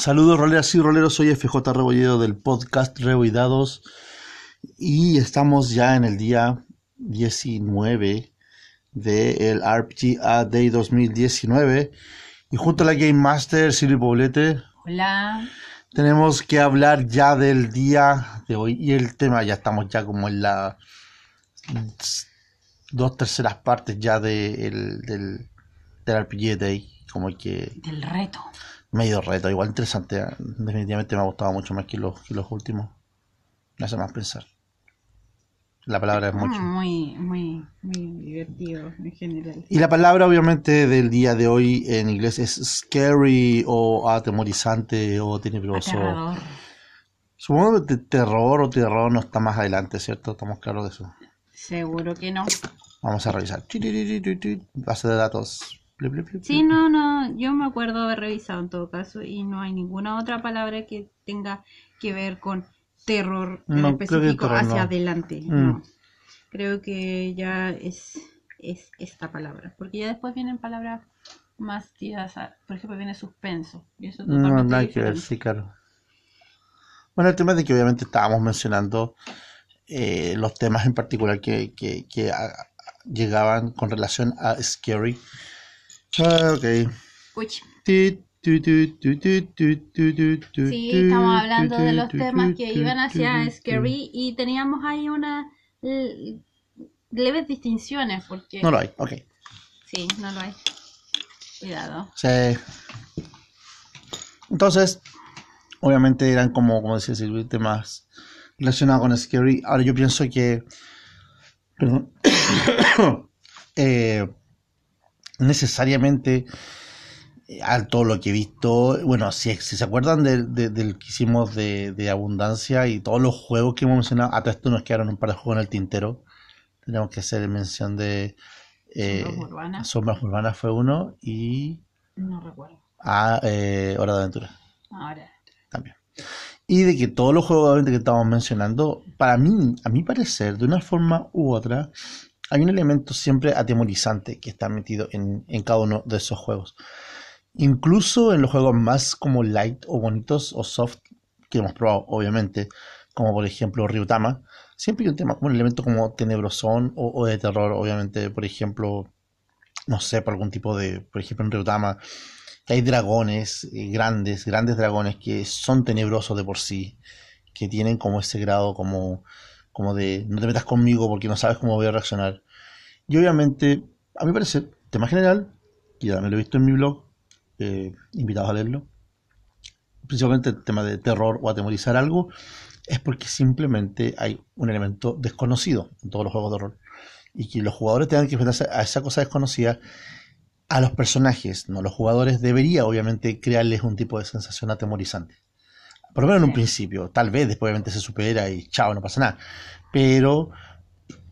Saludos roleras y roleros, soy FJ Rebolledo del podcast Reboidados y estamos ya en el día 19 del RPGA Day 2019 y junto a la Game Master Silvio Poblete Hola. tenemos que hablar ya del día de hoy y el tema ya estamos ya como en la dos terceras partes ya de el- del, del RPG Day como que Del reto. Medio reto, igual interesante. ¿eh? Definitivamente me ha gustado mucho más que los, que los últimos. Me hace más pensar. La palabra es mucho. Muy, muy, muy divertido en general. Y la palabra, obviamente, del día de hoy en inglés es scary o atemorizante o tenebroso. Aterrador. Supongo que te- terror o terror no está más adelante, ¿cierto? Estamos claros de eso. Seguro que no. Vamos a revisar. Base de datos. Blip, blip, blip, Sí, no, no. Yo me acuerdo haber revisado en todo caso y no hay ninguna otra palabra que tenga que ver con terror en No, específico terror hacia no. adelante. Mm. No. Creo que ya es, es esta palabra. Porque ya después vienen palabras más tiradas a- Por ejemplo, viene suspenso. Y eso es No, nada que ver, sí, claro. Bueno, el tema de que obviamente estábamos mencionando eh, los temas en particular que, que, que, ah, llegaban con relación a Scary. Ah, ok. Sí, estamos hablando de los temas que iban hacia Scary y teníamos ahí unas leves distinciones porque... No lo hay, ok. Sí, no lo hay. Cuidado. Sí. Entonces, obviamente eran como, como decía Silvio, temas relacionados con Scary. Ahora yo pienso que... Perdón. eh, necesariamente eh, a todo lo que he visto, bueno, si, si se acuerdan de- de- del que hicimos de, de Abundancia y todos los juegos que hemos mencionado, hasta esto nos quedaron un par de juegos en el tintero. Tenemos que hacer mención de eh, Sombras Urbanas. Sombras Urbanas fue uno y No recuerdo. a eh, Hora de Aventura Ahora. también. Y de que todos los juegos que estamos mencionando, para mí, a mi parecer, de una forma u otra, hay un elemento siempre atemorizante que está metido en, en cada uno de esos juegos. Incluso en los juegos más como light o bonitos o soft que hemos probado, obviamente, como por ejemplo Ryutama, siempre hay un tema un elemento como tenebrosón o, o de terror, obviamente, por ejemplo, no sé, por algún tipo de, por ejemplo en Ryutama, que hay dragones eh, grandes, grandes dragones que son tenebrosos de por sí, que tienen como ese grado como, como de no te metas conmigo porque no sabes cómo voy a reaccionar. Y obviamente, a mi parecer, tema general, que ya me lo he visto en mi blog, eh, invitados a leerlo, principalmente el tema de terror o atemorizar algo, es porque simplemente hay un elemento desconocido en todos los juegos de rol. Y que los jugadores tengan que enfrentarse a esa cosa desconocida a los personajes, no los jugadores, debería obviamente crearles un tipo de sensación atemorizante. Por lo menos en un principio, tal vez después obviamente se supera y chao, no pasa nada. Pero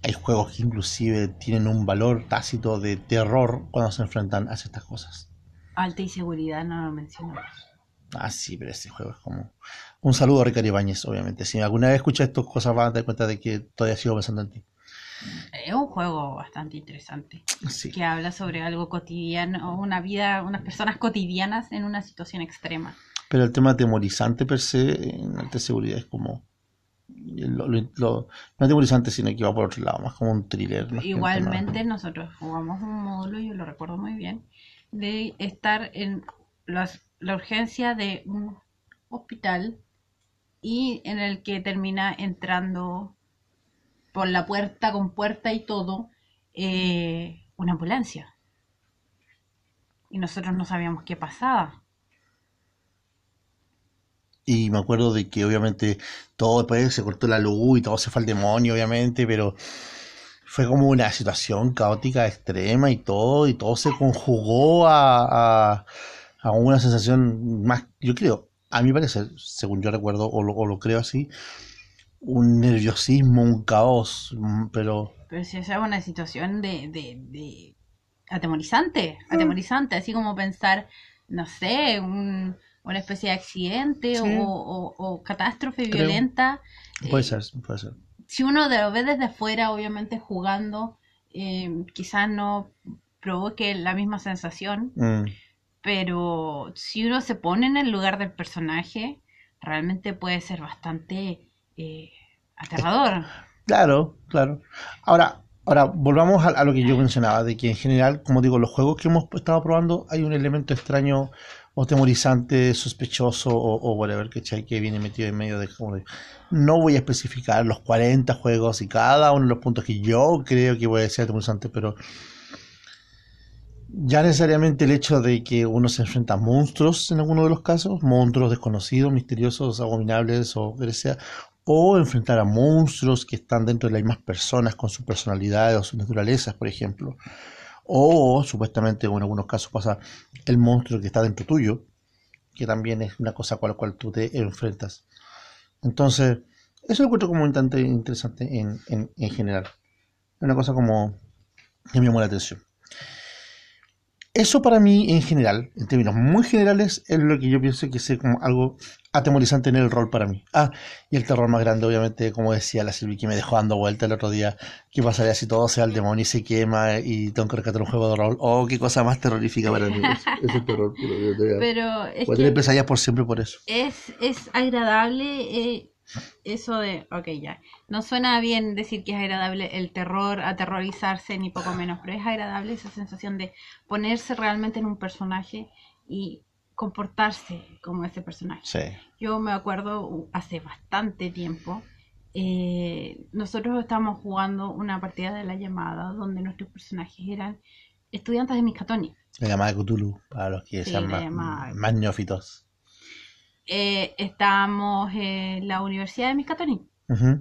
hay juegos que inclusive tienen un valor tácito de terror cuando se enfrentan a ciertas cosas. Alta y seguridad no lo mencionamos. Ah, sí, pero ese juego es como... Un saludo a Ricardo Ibáñez, obviamente. Si alguna vez escuchas estas cosas vas a dar cuenta de que todavía sigo pensando en ti. Es un juego bastante interesante Sí. que habla sobre algo cotidiano, una vida, unas personas cotidianas en una situación extrema. Pero el tema atemorizante per se en alta seguridad es como... Lo, lo- no atemorizante, sino que va por otro lado, más como un thriller. Igualmente nosotros jugamos un módulo, yo lo recuerdo muy bien, de estar en las- la urgencia de un hospital y en el que termina entrando por la puerta, con puerta y todo, eh, una ambulancia. Y nosotros no sabíamos qué pasaba. Y me acuerdo de que obviamente todo después se cortó la luz y todo se fue al demonio, obviamente, pero fue como una situación caótica extrema y todo, y todo se conjugó a, a, a una sensación más, yo creo, a mi parecer, según yo recuerdo, o lo, o lo creo así, un nerviosismo, un caos, mm, pero Pero si esa es una situación de, de, de atemorizante, atemorizante, así como pensar, no sé, un- una especie de accidente Sí. o, o- o catástrofe Creo. violenta. puede Eh, ser, puede ser. si uno lo ve desde afuera, obviamente jugando, eh, quizás no provoque la misma sensación, Mm, pero si uno se pone en el lugar del personaje, realmente puede ser bastante eh, aterrador. Claro, claro. Ahora, ahora volvamos a, a lo que yo mencionaba, de que en general, como digo, los juegos que hemos estado probando hay un elemento extraño o temorizante, sospechoso o, whatever. Que viene metido en medio de... No voy a especificar los 40 juegos y cada uno de los puntos que yo creo que puede ser temorizante, pero ya necesariamente el hecho de que uno se enfrenta a monstruos en alguno de los casos, monstruos desconocidos, misteriosos, abominables o sea, o enfrentar a monstruos que están dentro de las mismas personas con sus personalidades o sus naturalezas, por ejemplo. O supuestamente, o en algunos casos pasa el monstruo que está dentro tuyo, que también es una cosa con la cual tú te enfrentas. Entonces, eso lo encuentro como bastante interesante en, en, en general. Es una cosa como que me llamó la atención. Eso para mí en general, en términos muy generales, es lo que yo pienso que es como algo atemorizante en el rol para mí. Ah, y el terror más grande, obviamente, como decía la Silvi, que me dejó dando vuelta el otro día, ¿qué pasaría si todo sea el demonio y se quema y tengo que rescatar un juego de rol? Oh, qué cosa más terrorífica para mí. Es, es el terror, pero Pero es voy a tener que pesadillas por siempre por eso. es, es agradable eh, eso de, ok, ya, no suena bien decir que es agradable el terror, aterrorizarse, ni poco menos, pero es agradable esa sensación de ponerse realmente en un personaje y comportarse como ese personaje. Sí. Yo me acuerdo hace bastante tiempo, eh, nosotros estábamos jugando una partida de la llamada donde nuestros personajes eran estudiantes de Miskatonic. La llamada de Cthulhu, para los que Sí, sean más, llamada- más neófitos. Eh, estábamos en la Universidad de Miskatonic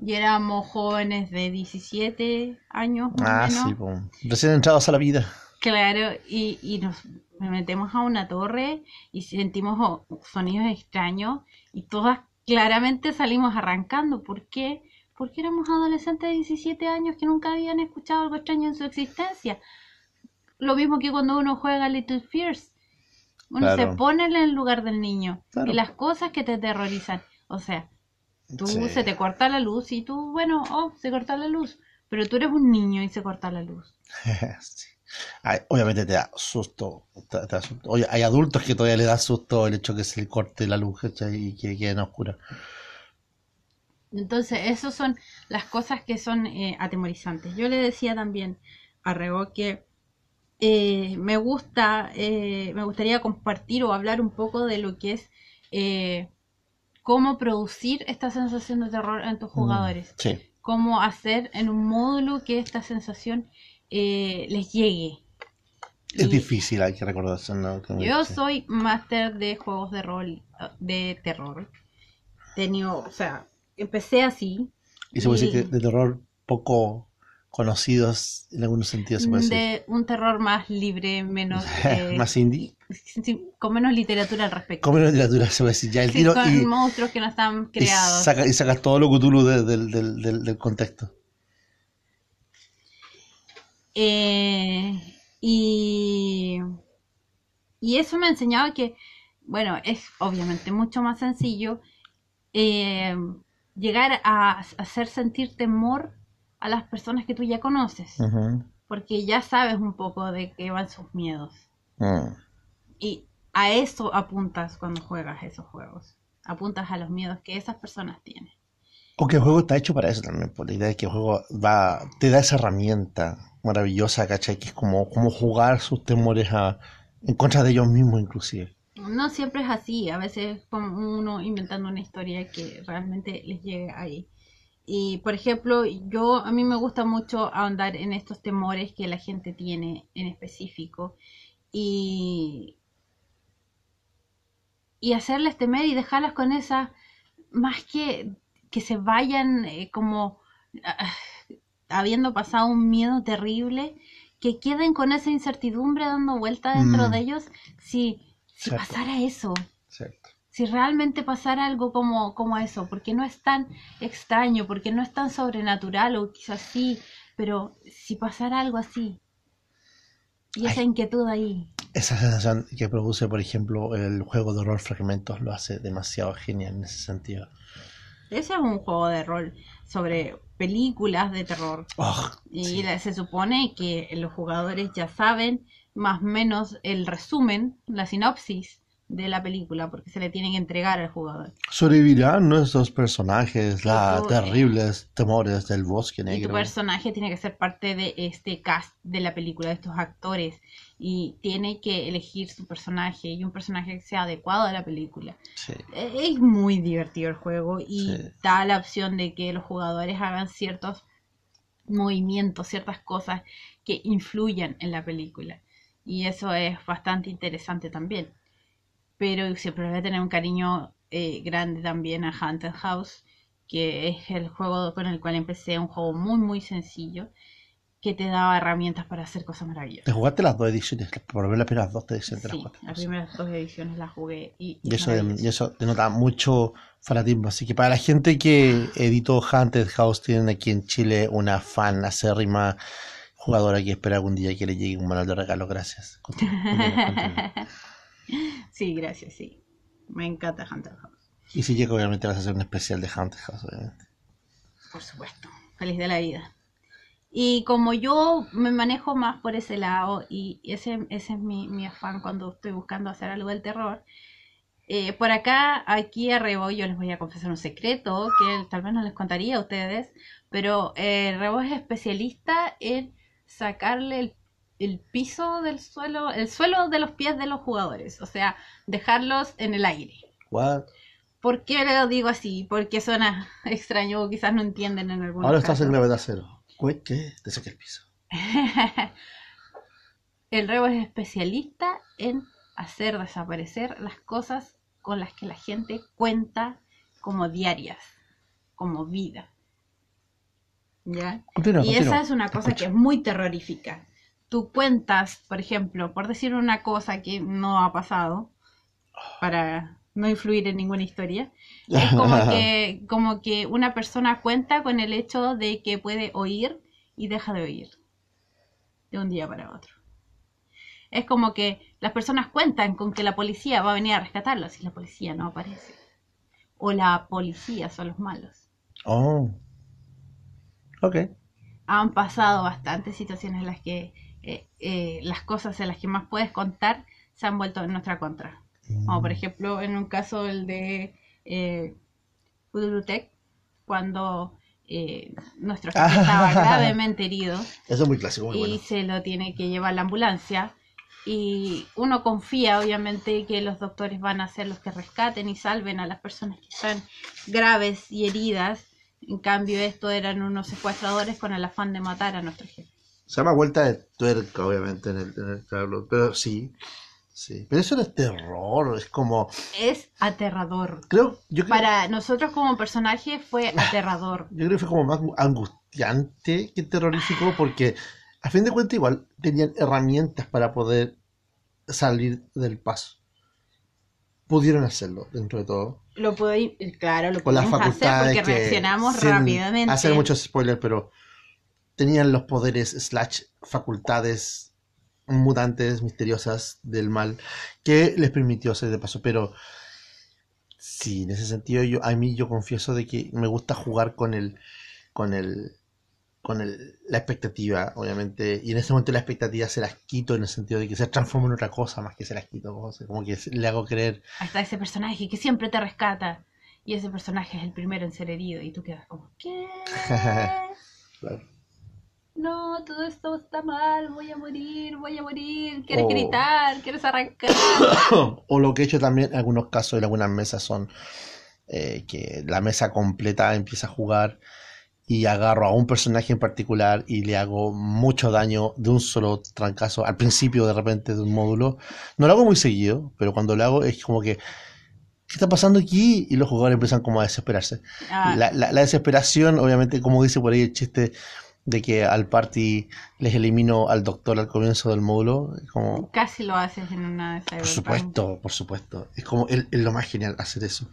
y éramos jóvenes de 17 años más Ah, o menos. sí, pues. Recién entrados a la vida. Claro, y, y nos metemos a una torre y sentimos oh, sonidos extraños y todas claramente salimos arrancando. ¿Por qué? Porque éramos adolescentes de 17 años que nunca habían escuchado algo extraño en su existencia. Lo mismo que cuando uno juega Little Fears. Uno Claro. se pone en el lugar del niño Claro. y las cosas que te aterrorizan. O sea, tú Sí. se te corta la luz y tú, bueno, oh, se corta la luz. Pero tú eres un niño y se corta la luz. Sí. Ay, obviamente te da susto. te- te da susto. Oye, hay adultos que todavía le da susto el hecho que se le corte la luz y que quede en oscura. Entonces, esas son las cosas que son eh, atemorizantes. Yo le decía también a Rego que eh, me gusta, eh, me gustaría compartir o hablar un poco de lo que es cómo producir esta sensación de terror en tus jugadores. Sí. Cómo hacer en un módulo que esta sensación eh, les llegue. Es Y- difícil, hay que recordarse. ¿no? Yo dice. soy máster de juegos de rol, de terror. Tenido, o sea, empecé así. Y se puede decir que de terror poco conocidos en algunos sentidos, se puede decir. de un terror más libre, menos eh, Más indie. sí, con menos literatura al respecto. Como literatura, se puede decir. Ya el Sí, tiro con y, monstruos que no están creados. saca, y sacas todo lo Cthulhu de- del, del, del contexto. Eh, y, y eso me ha enseñado que, bueno, es obviamente mucho más sencillo eh, llegar a hacer sentir temor a las personas que tú ya conoces, porque ya sabes un poco de qué van sus miedos. Mm. Y a eso apuntas cuando juegas esos juegos. Apuntas a los miedos que esas personas tienen. O que el juego está hecho para eso también, por la idea de que el juego va, te da esa herramienta maravillosa, ¿cachai? Que es como, como jugar sus temores a, en contra de ellos mismos inclusive. No siempre es así, a veces es como uno inventando una historia que realmente les llegue ahí. Y por ejemplo, yo a mí me gusta mucho ahondar en estos temores que la gente tiene en específico y y hacerles temer y dejarlas con esa más que que se vayan eh, como ah, habiendo pasado un miedo terrible, que queden con esa incertidumbre dando vuelta dentro Mm. de ellos si si Cierto. pasara eso, Cierto. si realmente pasara algo como, como eso, porque no es tan extraño, porque no es tan sobrenatural o quizás sí, pero si pasara algo así, y esa Ay. inquietud ahí, Esa sensación que produce, por ejemplo, el juego de horror fragmentos lo hace demasiado genial en ese sentido. Ese es un juego de rol sobre películas de terror. Oh, Y sí. se supone que los jugadores ya saben más o menos el resumen, la sinopsis de la película, porque se le tiene que entregar al jugador. Sobrevivirán nuestros personajes, los tú, terribles temores del bosque Y tu negro. personaje tiene que ser parte de este cast de la película, de estos actores, y tiene que elegir su personaje y un personaje que sea adecuado a la película. Sí. E- Es muy divertido el juego y Sí. da la opción de que los jugadores hagan ciertos movimientos, ciertas cosas que influyan en la película. Y eso es bastante interesante también. Pero siempre voy a tener un cariño eh, grande también a Haunted House, que es el juego con el cual empecé, un juego muy muy sencillo que te daba herramientas para hacer cosas ¿Te maravillosas. jugaste las dos ediciones? Por ver las primeras dos ediciones te las Sí, jugaste. las primeras dos ediciones las jugué y, Y es eso, y eso denota mucho fanatismo. Así que para la gente que editó Haunted House, tienen aquí en Chile una fan acérrima jugadora que espera algún día que le llegue un manual de regalo. Gracias. Sí, gracias, sí. Me encanta Hunter House. Y si llega, obviamente vas a hacer un especial de Haunted House, obviamente. Por supuesto. Feliz de la vida. Y como yo me manejo más por ese lado, y ese, ese es mi, mi afán cuando estoy buscando hacer algo del terror, eh, por acá, aquí a Rebo, yo les voy a confesar un secreto que tal vez no les contaría a ustedes, pero eh, Rebo es especialista en sacarle el, el piso del suelo, el suelo de los pies de los jugadores, o sea, dejarlos en el aire. What? ¿Por qué lo digo así? Porque suena extraño o quizás no entienden en algunos Ahora estás en casos. gravedad cero. ¿Qué? Te saqué el piso. El Rebo es especialista en hacer desaparecer las cosas con las que la gente cuenta como diarias, como vida. ¿Ya? Continúa, Y continúa. esa es una cosa que es muy terrorífica. Tú cuentas, por ejemplo, por decir una cosa que no ha pasado, para no influir en ninguna historia, es como que, como que una persona cuenta con el hecho de que puede oír y deja de oír de un día para otro. Es como que las personas cuentan con que la policía va a venir a rescatarlos y la policía no aparece. O la policía son los malos. Oh. Ok. Han pasado bastantes situaciones en las que eh, eh, las cosas en las que más puedes contar se han vuelto en nuestra contra. Como por ejemplo en un caso el de eh, Udurutec, cuando eh, nuestro jefe Ah. estaba gravemente herido Eso es muy clásico, muy y bueno. se lo tiene que llevar la ambulancia. Y uno confía, obviamente, que los doctores van a ser los que rescaten y salven a las personas que están graves y heridas. En cambio, esto eran unos secuestradores con el afán de matar a nuestro jefe. Se llama vuelta de tuerca, obviamente, en el, en el tablo, Pero sí. Sí. Pero eso no es terror. Es como. Es aterrador. Creo. Yo creo, Para nosotros como personaje fue aterrador. yo creo que fue como más angustiante que terrorífico. Porque a fin de cuentas, igual tenían herramientas para poder salir del paso. Pudieron hacerlo dentro de todo. Lo pude, claro, lo Con las pudimos hacer facultades porque que. reaccionamos sin rápidamente. Hacer muchos spoilers, pero. Tenían los poderes slash facultades mutantes misteriosas del mal que les permitió hacer de paso pero sí en ese sentido yo a mí yo confieso de que me gusta jugar con el con el con el, la expectativa obviamente y en ese momento la expectativa se las quito en el sentido de que se transforma en otra cosa más que se las quito como, como que le hago creer Ahí está ese personaje que siempre te rescata. Y ese personaje es el primero en ser herido. Y tú quedas como, ¿qué? Claro. No, todo esto está mal. Voy a morir, voy a morir. Quieres Oh. gritar, quieres arrancar. o lo que he hecho también en algunos casos en algunas mesas son eh, que la mesa completa empieza a jugar y agarro a un personaje en particular y le hago mucho daño de un solo trancazo al principio de repente de un módulo. No lo hago muy seguido, pero cuando lo hago es como que ¿qué está pasando aquí? Y los jugadores empiezan como a desesperarse. Ah, La, la- la desesperación, obviamente, como dice por ahí el chiste de que al party les elimino al doctor al comienzo del módulo, como Casi lo haces en una de por supuesto, por supuesto. Es como es, es lo más genial hacer eso.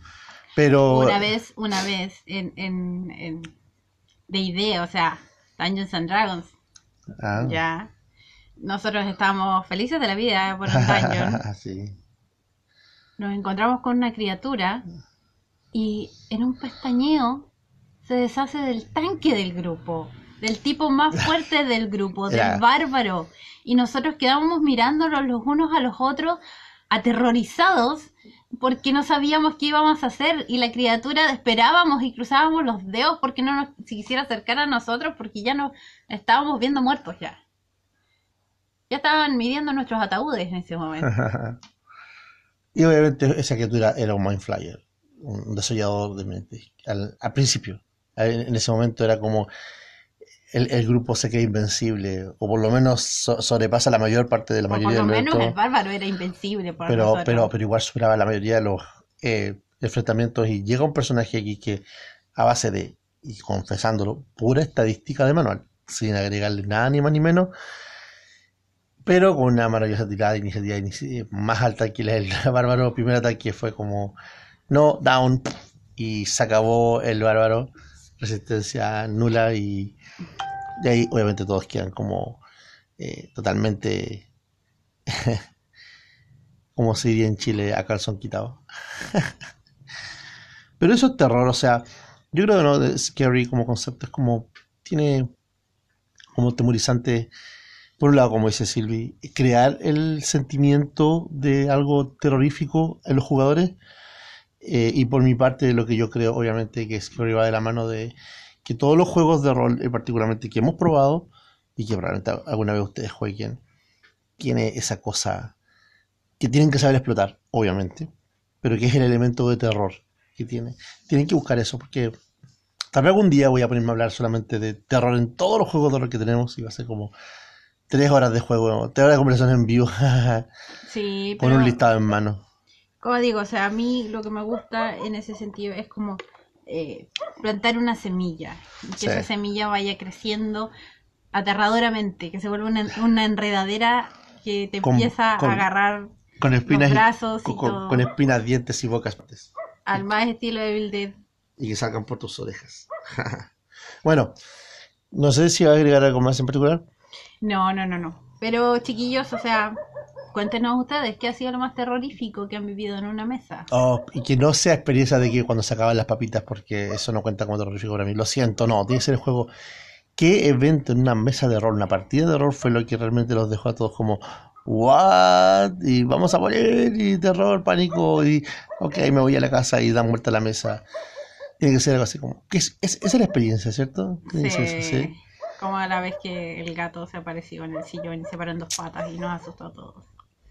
Pero Una vez, una vez en, en, en de idea, o sea, Dungeons and Dragons, Ah. ya. Nosotros estábamos felices de la vida por un dungeon. sí. nos encontramos con una criatura y en un pestañeo se deshace del tanque del grupo, del tipo más fuerte del grupo, Era- del bárbaro. Y nosotros quedábamos mirándonos los unos a los otros, aterrorizados, porque no sabíamos qué íbamos a hacer. Y la criatura esperábamos y cruzábamos los dedos porque no nos se quisiera acercar a nosotros, porque ya nos estábamos viendo muertos ya. Ya estaban midiendo nuestros ataúdes en ese momento. y obviamente esa criatura era un Mind Flyer, un desollador de mente. Al, al principio, en ese momento era como el, el grupo se queda invencible, o por lo menos so- sobrepasa la mayor parte de la O por mayoría lo del menos el bárbaro era invencible para pero, nosotros. pero, pero igual superaba la mayoría de los eh, enfrentamientos y llega un personaje aquí que a base de, y confesándolo, pura estadística de manual, sin agregarle nada ni más ni menos, pero con una maravillosa tirada de iniciativa inici- más alta que la del bárbaro. Primer ataque fue como no, down, y se acabó el bárbaro, resistencia nula y, y ahí obviamente todos quedan como eh, totalmente como se diría en Chile, a calzón quitado. Pero eso es terror, o sea, yo creo que no, scary como concepto es como, tiene como temorizante, por un lado, como dice Silvi, crear el sentimiento de algo terrorífico en los jugadores. eh, y por mi parte, lo que yo creo, obviamente, que Scary va de la mano de que todos los juegos de rol, eh, particularmente que hemos probado, y que probablemente alguna vez ustedes jueguen, tiene esa cosa que tienen que saber explotar, obviamente, pero que es el elemento de terror que tiene. Tienen que buscar eso, porque tal vez algún día voy a ponerme a hablar solamente de terror en todos los juegos de rol que tenemos y va a ser como tres horas de juego, tres horas de conversación en vivo, Sí, con pero, un listado en mano. como digo, o sea, a mí lo que me gusta en ese sentido es como eh, plantar una semilla y que Sí. esa semilla vaya creciendo aterradoramente, que se vuelva una, una enredadera que te Con- empieza con- a agarrar Con espinas, y- brazos y con, con- todo. con espinas, dientes y bocas al más estilo de Evil Dead. y que salgan por tus orejas. bueno, no sé si va a agregar algo más en particular. No, no, no, no. Pero chiquillos, o sea, cuéntenos ustedes qué ha sido lo más terrorífico que han vivido en una mesa. Oh, y que no sea experiencia de que cuando se acaban las papitas, porque eso no cuenta como terrorífico para mí. Lo siento, no, tiene que ser el juego. ¿Qué evento en una mesa de rol, una partida de rol fue lo que realmente los dejó a todos como, ¿what? Y vamos a morir, y terror, pánico, y ok, me voy a la casa y dan vuelta a la mesa. Tiene que ser algo así como, que es, es- esa es la experiencia, ¿cierto? Tiene que ser eso, Sí. sí. Como a la vez que el gato se apareció en el sillón y se paró en dos patas y nos asustó a todos.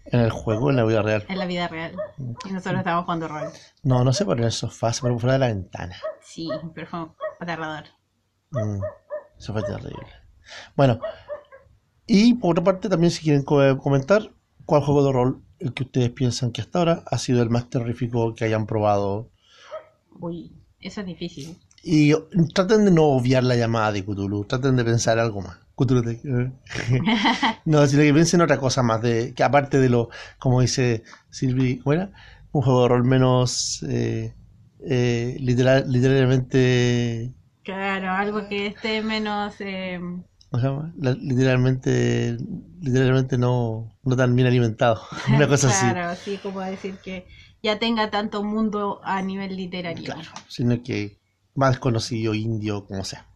En el juego, en la vida real. En la vida real. Y nosotros estábamos jugando rol. No, no se paró en el sofá, se paró fuera de la ventana. Sí, pero fue aterrador. Mm, eso fue terrible. Bueno, y por otra parte, también si quieren co- comentar cuál juego de rol el que ustedes piensan que hasta ahora ha sido el más terrorífico que hayan probado. Uy, eso es difícil. Y traten de no obviar la llamada de Cthulhu, traten de pensar algo más. No, sino que piensen otra cosa más, de que aparte de lo, como dice Silvi, ¿cómo era? Un juego de rol menos eh, eh, literal, literalmente Claro, algo que esté menos... eh, literalmente, literalmente no, no tan bien alimentado. Una cosa así. claro, así como decir que ya tenga tanto mundo a nivel literario. Claro, sino que más conocido, indio, como sea.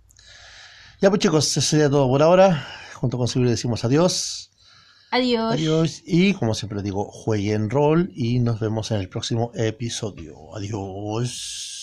Ya pues chicos, eso sería todo por ahora. Junto con Silvia decimos adiós. Adiós. Adiós. Y como siempre digo, jueguen rol y nos vemos en el próximo episodio. Adiós.